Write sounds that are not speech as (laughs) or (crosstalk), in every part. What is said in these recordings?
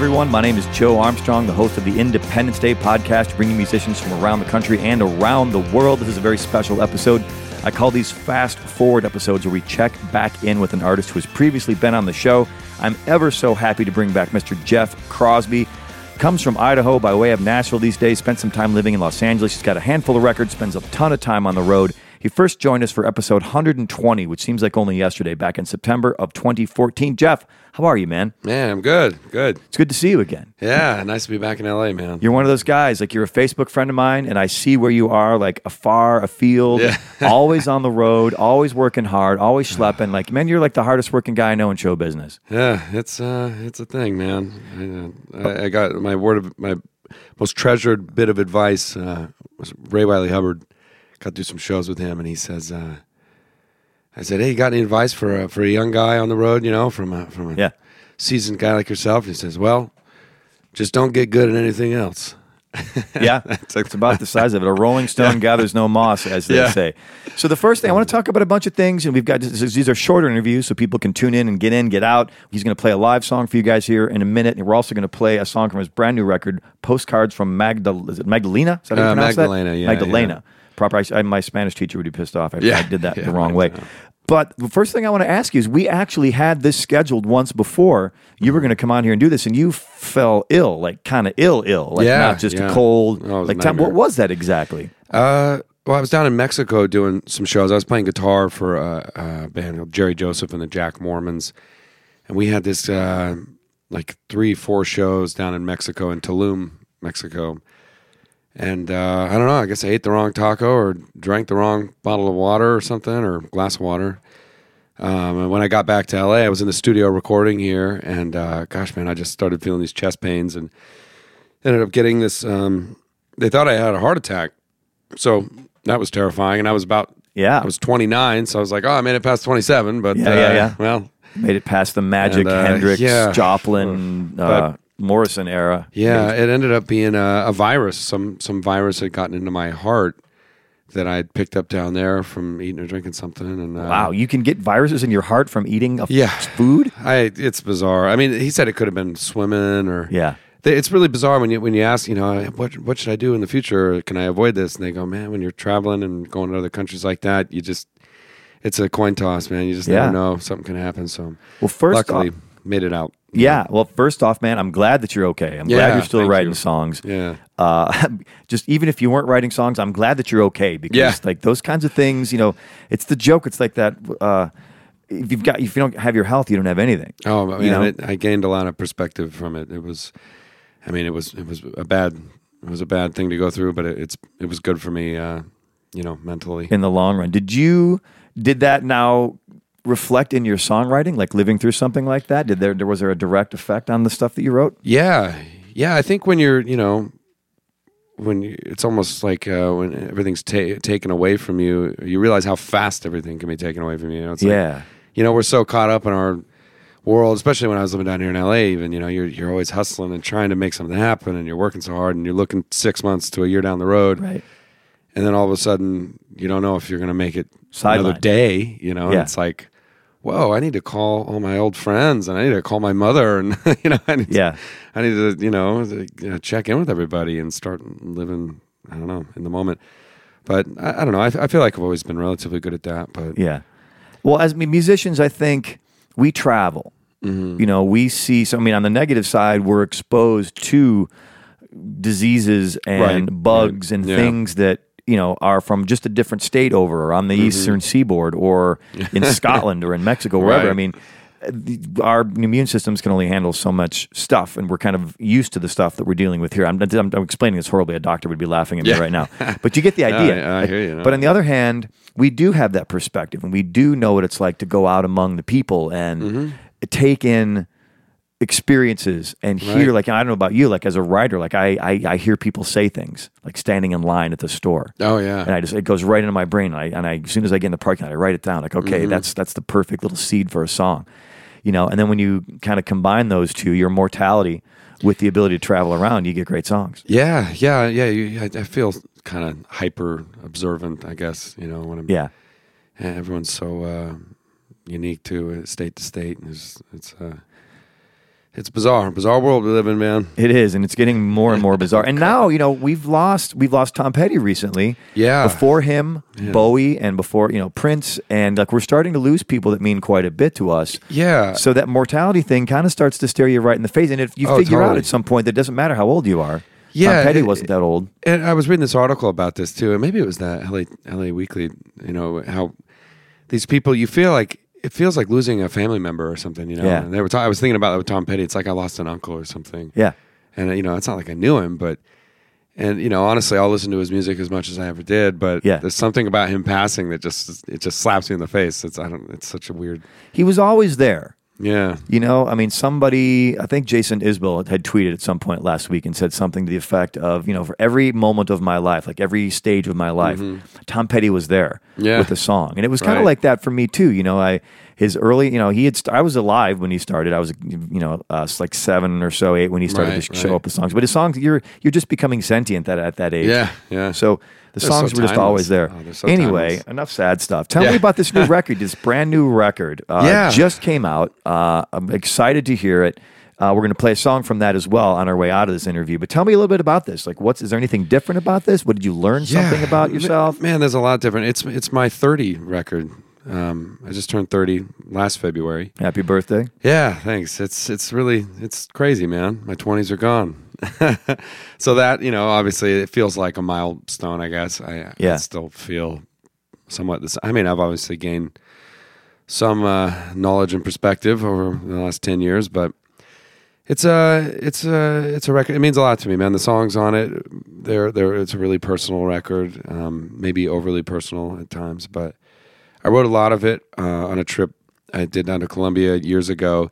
Everyone. My name is Joe Armstrong, the host of the Independence Day podcast, bringing musicians from around the country and around the world. This is a very special episode. I call these fast forward episodes where we check back in with an artist who has previously been on the show. I'm ever so happy to bring back Mr. Jeff Crosby. Comes from Idaho by way of Nashville these days, spent some time living in Los Angeles. He's got a handful of records, spends a ton of time on the road. He first joined us for episode 120, which seems like only yesterday, back in September of 2014. Jeff, how are you, man? Man, I'm good. Good. It's good to see you again. Yeah, nice to be back in LA, man. You're one of those guys, like you're a Facebook friend of mine, and I see where you are, like afar afield, Yeah. (laughs) always on the road, always working hard, always schlepping. Like, man, you're like the hardest working guy I know in show business. Yeah, it's uh, it's a thing, man. I, I, I got my word of my most treasured bit of advice uh, was Ray Wylie Hubbard. Got to do some shows with him, and he says, uh, "I said, hey, you got any advice for a, for a young guy on the road? You know, from a, from a Yeah. seasoned guy like yourself?" And he says, "Well, just don't get good at anything else." (laughs) Yeah, (laughs) it's about the size of it. A rolling (laughs) stone gathers no moss, as they Yeah. say. So the first thing I want to talk about a bunch of things, and we've got these are shorter interviews, so people can tune in and get in, get out. He's going to play a live song for you guys here in a minute, and we're also going to play a song from his brand new record, "Postcards from Magdal." Is it Magdalena? Is that how you Uh, pronounce Magdalena, that? yeah, Magdalena. Proper. I, I- my Spanish teacher would be pissed off. I, Yeah, I did that yeah, the wrong way. know. But the first thing I want to ask you is we actually had this scheduled once before. You were going to come on here and do this, and you fell ill, like kind of ill, ill, like Yeah, not just a cold. Oh, was a like, what was that exactly? Uh, well, I was down in Mexico doing some shows. I was playing guitar for a, a band called Jerry Joseph and the Jack Mormons, and we had this uh, like three, four shows down in Mexico in Tulum, Mexico. And uh, I don't know. I guess I ate the wrong taco or drank the wrong bottle of water or something or glass of water. Um, and when I got back to LA, I was in the studio recording here, and uh, gosh, man, I just started feeling these chest pains and ended up getting this. Um, they thought I had a heart attack, so that was terrifying. And I was about, Yeah. I was 29, so I was like, oh, I made it past 27, but Yeah, uh, yeah, yeah. well, Made it past the Magic, And, uh, Hendrix, yeah. Joplin, uh, Morrison era. yeah, it ended up being a, a virus. Some some virus had gotten into my heart that I had picked up down there from eating or drinking something. And uh, Wow, you can get viruses in your heart from eating a Yeah. food. I it's bizarre. I mean, he said it could have been swimming or Yeah. They- It's really bizarre when you when you ask, you know, what what should I do in the future? Can I avoid this? And they go, man, when you're traveling and going to other countries like that, you just it's a coin toss, man. You just Yeah. never know something can happen. So, Well, first luckily, off- made it out. Yeah. Well, first off, man, I'm glad that you're okay. I'm glad you're still writing you. songs. Yeah. Uh, (laughs) just even if you weren't writing songs, I'm glad that you're okay because Yeah. like those kinds of things, you know, it's the joke. It's like that. Uh, if you've got, if you don't have your health, you don't have anything. Oh man, You know? it, I gained a lot of perspective from it. It was, I mean, it was it was a bad it was a bad thing to go through, but it, it's it was good for me, uh, you know, mentally. in the long run. Did you did that now reflect in your songwriting, like living through something like that? Did there, there was there a direct effect on the stuff that you wrote? Yeah, yeah. I think when you're, you know, when you, it's almost like uh, when everything's ta- taken away from you, you realize how fast everything can be taken away from you. you know, it's like, Yeah. you know, we're so caught up in our world, especially when I was living down here in LA. Even you know, you're you're always hustling and trying to make something happen, and you're working so hard, and you're looking six months to a year down the road, Right. and then all of a sudden, you don't know if you're going to make it Sidelined. another day. You know, and Yeah. it's like. Whoa! I need to call all my old friends, and I need to call my mother, (laughs) and you know, I need to- Yeah. I need to, you know, to, you know, check in with everybody and start living, I don't know, in the moment. But I, I don't know. I, I feel like I've always been relatively good at that. But Yeah. Well, as musicians, I think we travel. Mm-hmm. You know, we see. So, I mean, on the negative side, we're exposed to diseases and Right, bugs right. and Yeah. things that you know are from just a different state over, on the eastern seaboard, or in (laughs) Scotland, or in Mexico, wherever. Mm-hmm. Right. I mean. Our immune systems can only handle so much stuff, and we're kind of used to the stuff that we're dealing with here. I'm, I'm, I'm explaining this horribly. A doctor would be laughing at me Yeah. right now, (laughs) but you get the No, idea. I- I hear you, no. But on the other hand, we do have that perspective and we do know what it's like to go out among the people and Mm-hmm. take in experiences and hear Right. like I don't know about you like as a writer like I, I I hear people say things like standing in line at the store oh yeah, and I just it goes right into my brain and I, and I as soon as I get in the parking lot I write it down like okay Mm-hmm. that's that's the perfect little seed for a song you know and then when you kind of combine those two your mortality with the ability to travel around you get great songs yeah, yeah, yeah. You, I, I feel kind of hyper observant. I guess you know when I'm. yeah everyone's so uh, unique to state to state. and It's it's uh, It's bizarre, bizarre world we live in, man. It is, and it's getting more and more bizarre. And now, you know, we've lost we've lost Tom Petty recently. Yeah. Before him, Bowie, and before you know Prince, and like we're starting to lose people that mean quite a bit to us. Yeah. So that mortality thing kind of starts to stare you right in the face, and if you Oh, figure out at some point that it doesn't matter how old you are. Yeah, Tom Petty it- wasn't that old. And I was reading this article about this too, and maybe it was that LA, LA Weekly. You know how these people, you feel like it feels like losing a family member or something. You know, Yeah. and they were. Ta- I was thinking about that with Tom Petty. It's like I lost an uncle or something. Yeah. and you know, it's not like I knew him, but and you know, honestly, I'll listen to his music as much as I ever did. But Yeah. there's something about him passing that just it just slaps me in the face. It's I don't. It's such a weird. He was always there. Yeah. You know, I mean, somebody, I think Jason Isbell had tweeted at some point last week and said something to the effect of, you know, for every moment of my life, like every stage of my life, Tom Petty was there Mm-hmm. Yeah. with the song. And it was kind of Right. like that for me too. You know, I, his early, you know, he had, st- I was alive when he started. I was, you know, uh, like seven or so, eight when he started Right, to show up with songs. But his songs, you're, you're just becoming sentient at, at that age. Yeah, yeah. So the They're songs so were just always there. Oh, so anyway, timeless. enough sad stuff. Tell Yeah. me about this new (laughs) record, this brand new record. Uh, Yeah. Just came out. Uh, I'm excited to hear it. Uh, we're going to play a song from that as well on our way out of this interview. But tell me a little bit about this. Like, what's is there anything different about this? What did you learn something about yourself? Man, there's a lot different. It's it's my 30 record. Um, I just turned 30 last February. Happy birthday! Yeah, thanks. It's it's really it's crazy, man. My 20s are gone. (laughs) so that, you know, obviously it feels like a milestone, I guess. I, Yeah. I still feel somewhat this I mean, I've obviously gained some uh, knowledge and perspective over the last 10 years, but it's a it's a it's a record. It means a lot to me, man. The songs on it, they're they're it's a really personal record, um, maybe overly personal at times, but I wrote a lot of it uh, on a trip I did down to Colombia years ago,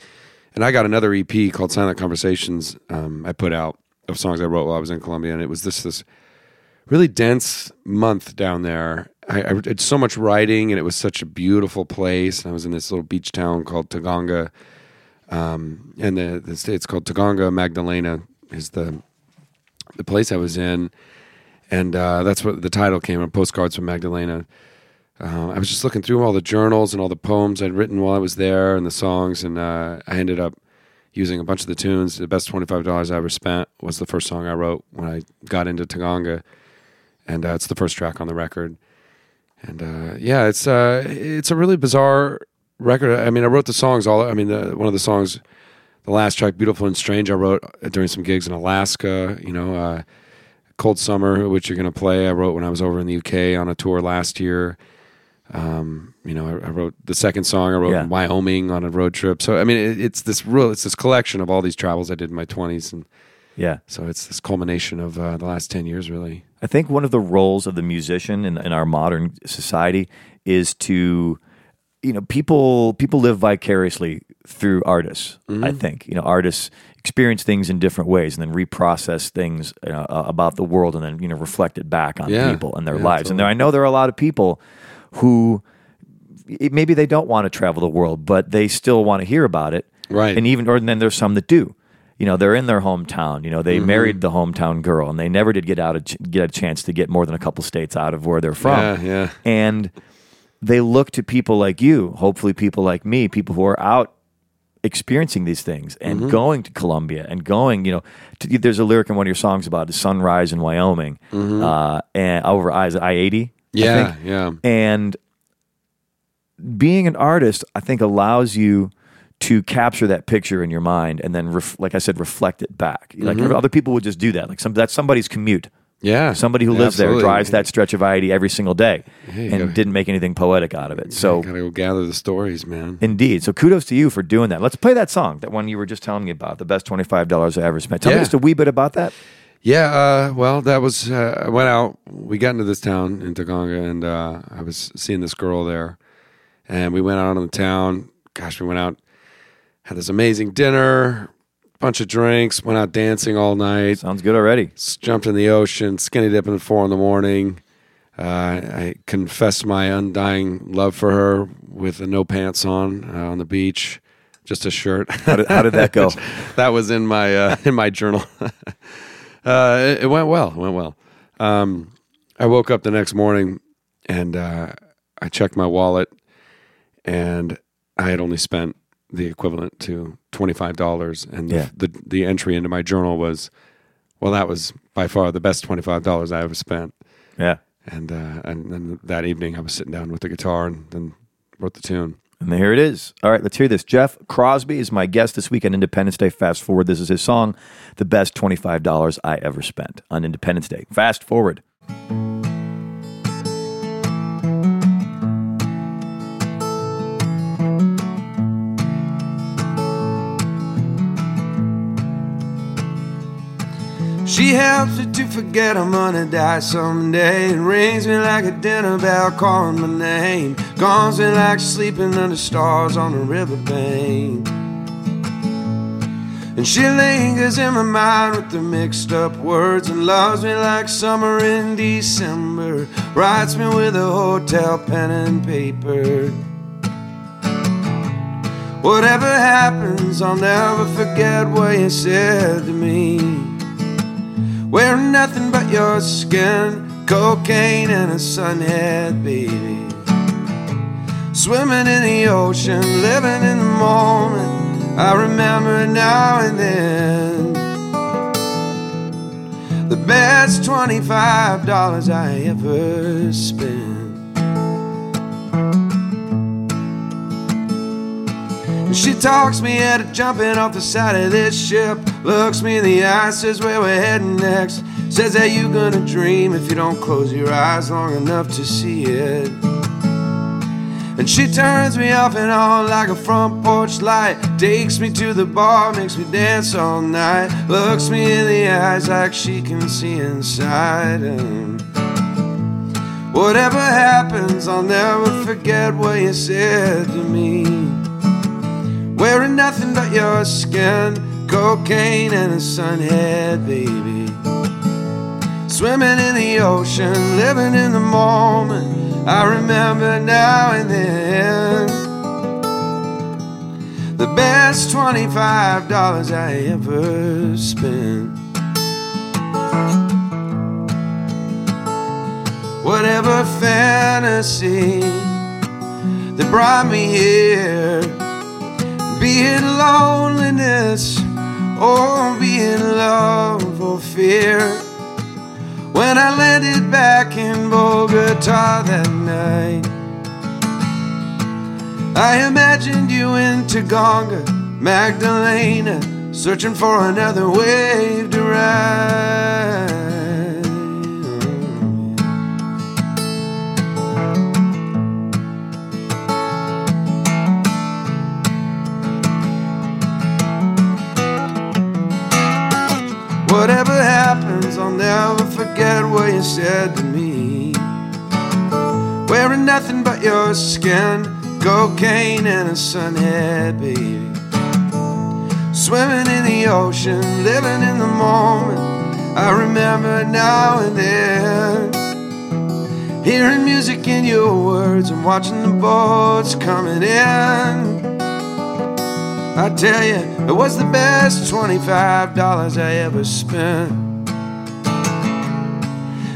and I got another EP called Silent Conversations. Um, I put out of songs I wrote while I was in Colombia, and it was this this really dense month down there. I, I did so much writing, and it was such a beautiful place. And I was in this little beach town called Taganga, um, and the the state's called Taganga Magdalena is the the place I was in, and uh, that's what the title came from. Postcards from Magdalena. Uh, I was just looking through all the journals and all the poems I'd written while I was there, and the songs, and uh, I ended up using a bunch of the tunes. The best twenty five dollars I ever spent was the first song I wrote when I got into Taganga, and uh, it's the first track on the record. And uh, yeah, it's uh, it's a really bizarre record. I mean, I wrote the songs all. I mean, the, one of the songs, the last track, "Beautiful and Strange," I wrote during some gigs in Alaska. You know, uh, "Cold Summer," which you're going to play, I wrote when I was over in the UK on a tour last year. Um, you know, I, I wrote the second song. I wrote Yeah. in Wyoming on a road trip. So I mean, it, it's this real. It's this collection of all these travels I did in my 20s, and Yeah, so it's this culmination of uh, the last 10 years, really. I think one of the roles of the musician in, in our modern society is to, you know, people people live vicariously through artists. Mm-hmm. I think you know artists experience things in different ways and then reprocess things uh, about the world and then you know reflect it back on Yeah. people and their Yeah, lives. And there, I know there are a lot of people who maybe they don't want to travel the world, but they still want to hear about it. Right. And even or then there's some that do. You know, they're in their hometown. You know, Mm-hmm. they married the hometown girl, and they never did get out of get a chance to get more than a couple states out of where they're from. Yeah, yeah. And they look to people like you, hopefully people like me, people who are out experiencing these things and Mm-hmm. going to Colombia and going, you know, to, there's a lyric in one of your songs about the sunrise in Wyoming uh, and over I I eighty. Yeah, yeah. And being an artist, I think, allows you to capture that picture in your mind and then, ref- like I said, reflect it back. Like Mm-hmm. other people would just do that. Like some that's somebody's commute. Yeah. Somebody who Yeah, lives there drives that stretch of I eighty every single day and gotta- didn't make anything poetic out of it. So. gotta go gather the stories, man. Indeed. So kudos to you for doing that. Let's play that song, that one you were just telling me about, the best $25 I ever spent. Tell me just a wee bit about that. Yeah, uh, well, that was uh, I went out. We got into this town in Taganga, and uh, I was seeing this girl there, and we went out on the town. Gosh, we went out, had this amazing dinner, bunch of drinks, went out dancing all night, Sounds good already. s- jumped in the ocean, skinny dipping at four in the morning. Uh, I confessed my undying love for her with no pants on uh, on the beach, just a shirt. How did, how did that go? (laughs) that was in my uh, in my journal. (laughs) uh, it, it went well. It went well. Um, I woke up the next morning and uh, I checked my wallet, and I had only spent the equivalent to twenty five dollars, and Yeah. the, the the entry into my journal was, well, that was by far the best twenty five dollars I ever spent. Yeah. And uh, and then that evening, I was sitting down with the guitar and then wrote the tune. And here it is. All right, let's hear this. Jeff Crosby is my guest this week on Independence Day. Fast forward. This is his song, The Best $25 I Ever Spent on Independence Day. Fast forward. She helps me to forget I'm gonna die someday. And rings me like a dinner bell calling my name. Calls me like sleeping under stars on a riverbank. And she lingers in my mind with the mixed up words and loves me like summer in December. Writes me with a hotel pen and paper. Whatever happens, I'll never forget what you said to me. Wearing nothing but your skin, cocaine and a sunhead, baby. Swimming in the ocean, living in the moment. I remember now and then. The best $25 I ever spent. She talks me out of jumping off the side of this ship. Looks me in the eye, says where we're heading next. Says that you're gonna dream if you don't close your eyes long enough to see it. And she turns me off and on like a front porch light. Takes me to the bar, makes me dance all night. Looks me in the eyes like she can see inside. And whatever happens, I'll never forget what you said to me. Wearing nothing but your skin, cocaine and a sunhead, baby. Swimming in the ocean, living in the moment. I remember now and then. The best $25 I ever spent. Whatever fantasy that brought me here. Be it loneliness or be it love or fear. When I landed back in Bogota that night, I imagined you in Taganga, Magdalena, searching for another wave to ride. Whatever happens, I'll never forget what you said to me. Wearing nothing but your skin, cocaine and a sunhead, baby. Swimming in the ocean, living in the moment. I remember now and then. Hearing music in your words and watching the boats coming in. I tell you, it was the best $25 I ever spent.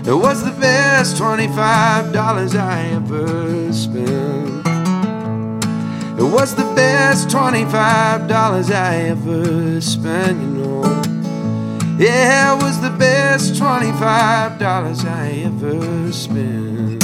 It was the best $25 I ever spent. It was the best $25 I ever spent, you know. Yeah, it was the best $25 I ever spent.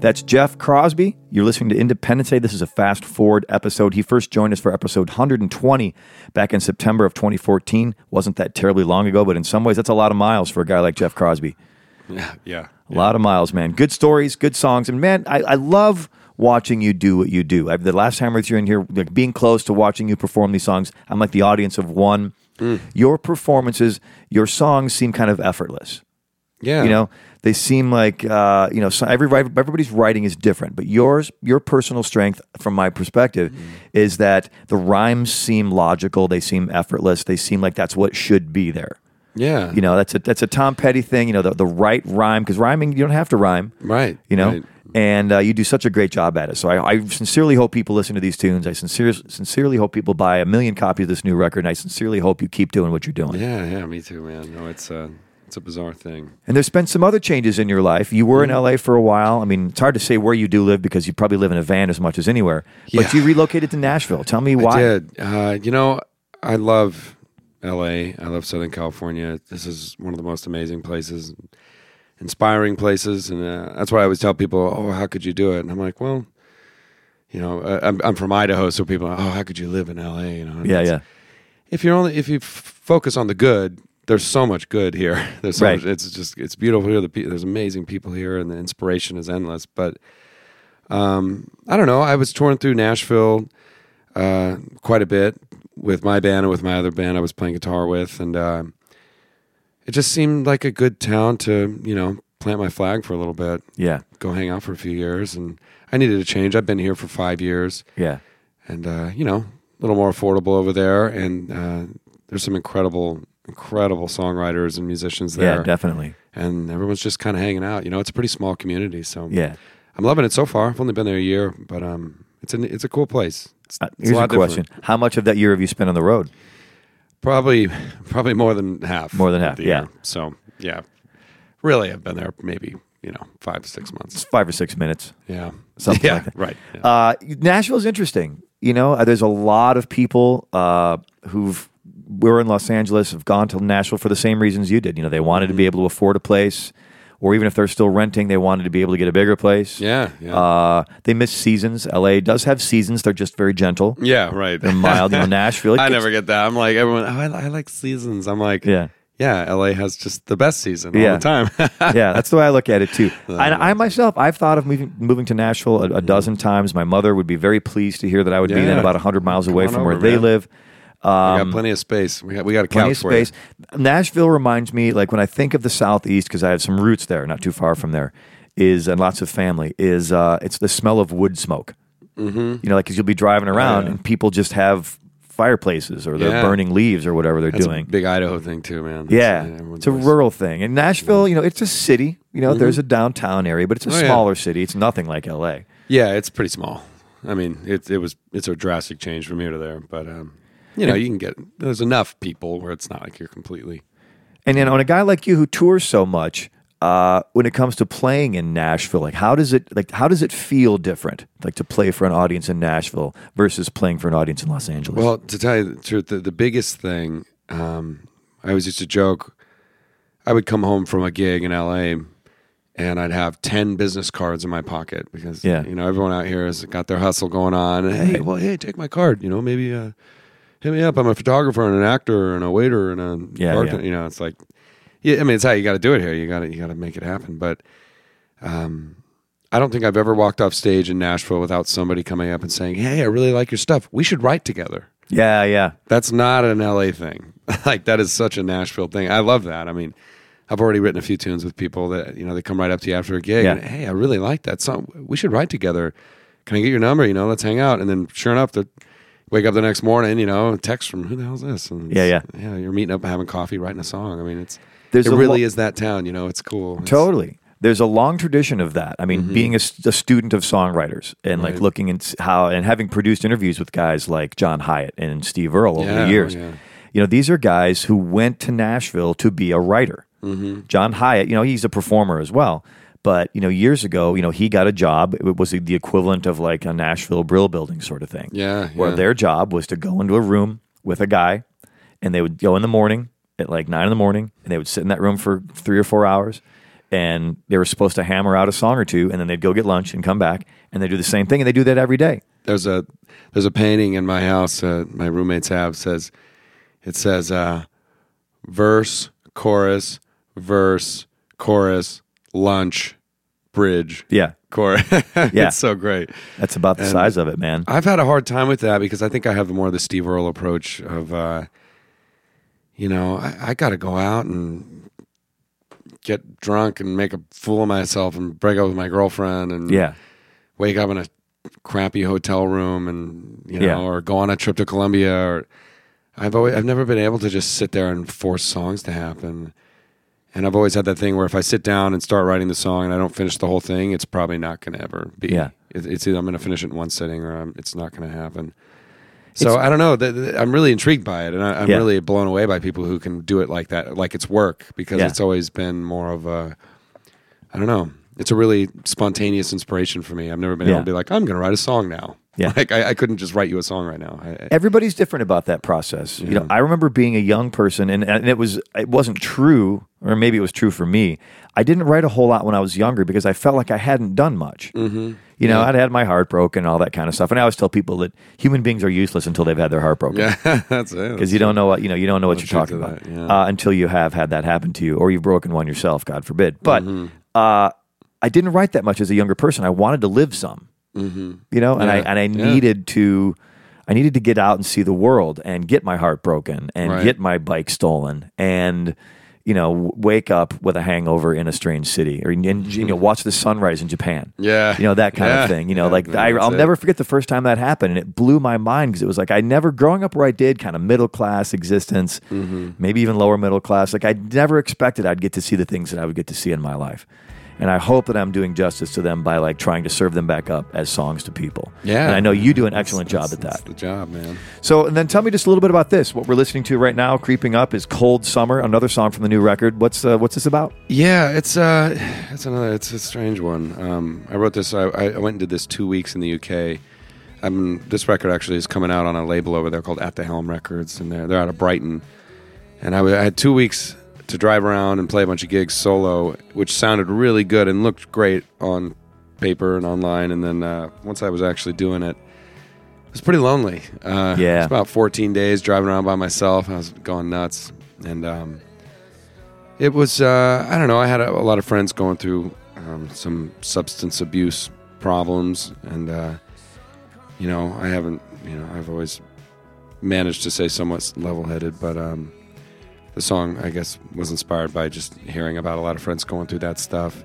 That's Jeff Crosby. You're listening to Independence Day. This is a fast forward episode. He first joined us for episode 120 back in September of 2014. Wasn't that terribly long ago, but in some ways, that's a lot of miles for a guy like Jeff Crosby. (laughs) Yeah, yeah. A lot of miles, man. Good stories, good songs, and man, I, I love watching you do what you do. I, the last time I was here in here, like being close to watching you perform these songs, I'm like the audience of one. Mm. Your performances, your songs seem kind of effortless. Yeah. You know, they seem like uh, you know so every everybody's writing is different, but yours, your personal strength, from my perspective, is that the rhymes seem logical. They seem effortless. They seem like that's what should be there. Yeah. You know, that's a that's a Tom Petty thing. You know, the the right rhyme because rhyming you don't have to rhyme. Right, You know. right. And uh, you do such a great job at it. So I, I sincerely hope people listen to these tunes. I sincere, sincerely hope people buy a million copies of this new record. And I sincerely hope you keep doing what you're doing. Yeah, yeah, me too, man. No, it's uh, it's a bizarre thing. And there's been some other changes in your life. You were in Mm-hmm. LA for a while. I mean, it's hard to say where you do live because you probably live in a van as much as anywhere. But Yeah. you relocated to Nashville. Tell me why. I did. Uh, you know, I love L.A. I love Southern California. This is one of the most amazing places, inspiring places, and uh, that's why I always tell people, "Oh, how could you do it?" And I'm like, "Well, you know, uh, I'm, I'm from Idaho, so people, are, oh, how could you live in L.A.? You know, Yeah, yeah. If you're only if you f- focus on the good, there's so much good here. (laughs) There's so Right. much, it's just it's beautiful here. The pe- there's amazing people here, and the inspiration is endless. But um, I don't know. I was touring through Nashville uh, quite a bit with my band and with my other band I was playing guitar with, and uh, it just seemed like a good town to you know plant my flag for a little bit, Yeah, go hang out for a few years, and I needed a change. I've been here for five years, yeah. and uh, you know a little more affordable over there, and uh, there's some incredible. Incredible songwriters and musicians there, Yeah, definitely. and everyone's just kind of hanging out. You know, it's a pretty small community, so Yeah. I'm loving it so far. I've only been there a year, but um, it's a it's a cool place. It's, Uh, it's here's a, different. question: How much of that year have you spent on the road? Probably probably more than half. More than half, yeah. year. So yeah, really, I've been there maybe you know five to six It's months. five or six minutes. Yeah, Something yeah, like that. right. Yeah. Uh, Nashville's interesting. You know, there's a lot of people uh, who've were in Los Angeles have gone to Nashville for the same reasons you did. You know, they wanted to Mm-hmm. be able to afford a place, or even if they're still renting, they wanted to be able to get a bigger place. yeah, yeah, Uh, they miss seasons. LA does have seasons. They're just very gentle. yeah, right. They're mild. You know, (laughs) Nashville. I gets- never get that. I'm like everyone. Oh, I, I like seasons. I'm like, Yeah. yeah. LA has just the best season all Yeah. the time. (laughs) yeah, that's the way I look at it too. (laughs) I, I myself, I've thought of moving moving to Nashville a, a dozen times. My mother would be very pleased to hear that I would be then Yeah. about hundred miles away from where over, they man. Live. we got plenty of space. We got we got a Um, couch of for you. space. Nashville reminds me, like when I think of the Southeast, because I have some roots there, not too far from there, is and lots of family. Is uh, it's the smell of wood smoke. Mm-hmm. You know, like because you'll be driving around yeah. and people just have fireplaces or they're Yeah. burning leaves or whatever they're That's doing. a big Idaho thing too, man. Yeah, everyone's it's a rural thing. And Nashville, you know, it's a city. You know, there's a downtown area, but it's a Oh, yeah. smaller city. It's nothing like L.A. Yeah, it's pretty small. I mean, it it was it's a drastic change from here to there, but um, you know, you can get there's enough people where it's not like you're completely. And then on a guy like you who tours so much, uh, when it comes to playing in Nashville, like how does it like how does it feel different, like to play for an audience in Nashville versus playing for an audience in Los Angeles? Well, to tell you the truth, the, the biggest thing um, I always used to joke. I would come home from a gig in LA, and I'd have ten business cards in my pocket because Yeah. you know everyone out here has got their hustle going on. And, hey, well, hey, take my card. You know, maybe uh, hit me up. I'm a photographer and an actor and a waiter and a Yeah, bartender. yeah. You know, it's like, yeah, I mean, it's how you got to do it here. You got to you got to make it happen. But um, I don't think I've ever walked off stage in Nashville without somebody coming up and saying, "Hey, I really like your stuff. We should write together." yeah, yeah, That's not an LA thing. (laughs) like that is such a Nashville thing. I love that. I mean, I've already written a few tunes with people that you know they come right up to you after a gig Yeah. and hey, I really like that song. We should write together. Can I get your number? You know, let's hang out. And then sure enough, the wake up the next morning, you know, a text from who the hell's this? And Yeah, yeah. yeah. You're meeting up, having coffee, writing a song. I mean, it's There's it really lo- is that town. You know, it's cool. It's- totally. There's a long tradition of that. I mean, Mm-hmm. being a student of songwriters and like looking at how and having produced interviews with guys like John Hiatt and Steve Earle over Yeah, the years. yeah. You know, these are guys who went to Nashville to be a writer. Mm-hmm. John Hiatt, you know, he's a performer as well. But you know, years ago, you know, he got a job. It was the equivalent of like a Nashville Brill Building sort of thing. Yeah, Where yeah. their job was to go into a room with a guy, and they would go in the morning at like nine in the morning, and they would sit in that room for three or four hours, and they were supposed to hammer out a song or two, and then they'd go get lunch and come back, and they do the same thing, and they do that every day. there's a there's a painting in my house uh, my roommates have says it says uh, verse chorus verse chorus lunch bridge Yeah, Core. (laughs) Yeah. it's so great that's about the And- size of it, man. i've had a hard time with that because i think i have more of the steve earle approach of uh, you know i, I got to go out and get drunk and make a fool of myself and break up with my girlfriend and Yeah, wake up in a crappy hotel room and you know Yeah. or go on a trip to Colombia or I've always I've never been able to just sit there and force songs to happen. And I've always had that thing where if I sit down and start writing the song and I don't finish the whole thing, it's probably not going to ever be. Yeah. It, it's either I'm going to finish it in one sitting or i it's not going to happen. So I don't know. th- th- I'm really intrigued by it, and I, I'm Yeah. really blown away by people who can do it like that, like it's work, because Yeah. it's always been more of a, I don't know. It's a really spontaneous inspiration for me. I've never been Yeah. able to be like, I'm going to write a song now. Yeah. (laughs) Like I, I couldn't just write you a song right now. I, I- everybody's different about that process. You know, I remember being a young person, and, and it was it wasn't true, or maybe it was true for me. I didn't write a whole lot when I was younger because I felt like I hadn't done much. Mm-hmm. You know, I'd had my heart broken, and all that kind of stuff. And I always tell people that human beings are useless until they've had their heart broken. yeah, (laughs) that's it. Because you don't know what you know, you don't know what you're talking about yeah. uh, until you have had that happen to you, or you've broken one yourself, God forbid. But Mm-hmm. uh, I didn't write that much as a younger person. I wanted to live some, you know, and I Mm-hmm. And I yeah. needed to, I needed to get out and see the world and get my heart broken and Right. get my bike stolen and. You know, wake up with a hangover in a strange city, or and, you know, watch the sunrise in Japan. Yeah. you know that kind Yeah. of thing. You know, Yeah, like I, i'll it. never forget the first time that happened, and it blew my mind because it was like I never growing up where I did, kind of middle class existence, Mm-hmm. maybe even lower middle class. Like I never expected I'd get to see the things that I would get to see in my life, and I hope that I'm doing justice to them by like trying to serve them back up as songs to people. Yeah. and I know you do an That's- excellent job that's- at that. That's the job, man. So, and then tell me just a little bit about this. What we're listening to right now, creeping up, is "Cold Summer," another song from the new record. What's uh, what's this about? Yeah, it's uh, it's another, it's a strange one. Um, I wrote this. I, I went and did this two weeks in the UK. Um, this record actually is coming out on a label over there called At the Helm Records, and they're they're out of Brighton. And I, w- I had two weeks to drive around and play a bunch of gigs solo, which sounded really good and looked great on paper and online. And then uh, once I was actually doing it, it was pretty lonely. Uh, Yeah. it was about 14 days driving around by myself. I was going nuts, and um, it was uh, I don't know. I had a, a lot of friends going through um, some substance abuse problems, and uh, you know I haven't. You know I've always managed to stay somewhat level-headed, but um, the song I guess was inspired by just hearing about a lot of friends going through that stuff,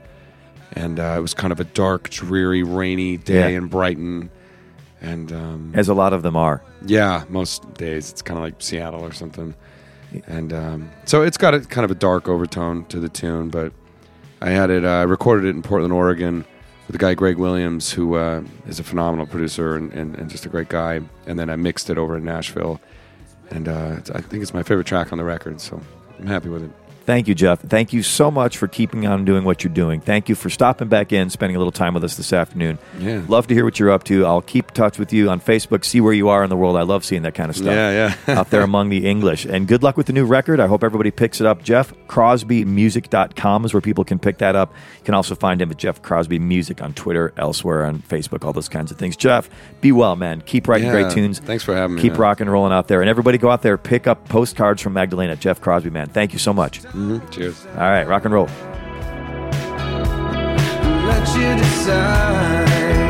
and uh, it was kind of a dark, dreary, rainy day Yeah. in Brighton, and um, As a lot of them are. yeah, most days it's kind of like Seattle or something, and um, so it's got a kind of a dark overtone to the tune. But I had it uh, recorded it in Portland, Oregon, with a guy Greg Williams, who uh, is a phenomenal producer and, and, and just a great guy. And then I mixed it over in Nashville, and uh, I think it's my favorite track on the record. So I'm happy with it. Thank you, Jeff. Thank you so much for keeping on doing what you're doing. Thank you for stopping back in, spending a little time with us this afternoon. Yeah. Love to hear what you're up to. I'll keep in touch with you on Facebook, see where you are in the world. I love seeing that kind of stuff. Yeah, yeah. (laughs) out there among the English. And good luck with the new record. I hope everybody picks it up. Jeff CrosbyMusic.com is where people can pick that up. You can also find him at Jeff Crosby Music on Twitter, elsewhere on Facebook, all those kinds of things. Jeff, be well, man. Keep writing Yeah, great tunes. thanks for having me, Keep man. rocking and rolling out there. And everybody go out there, pick up postcards from Magdalena. Jeff Crosby, man. Thank you so much. Mhm. Cheers. All right, rock and roll. let you decide.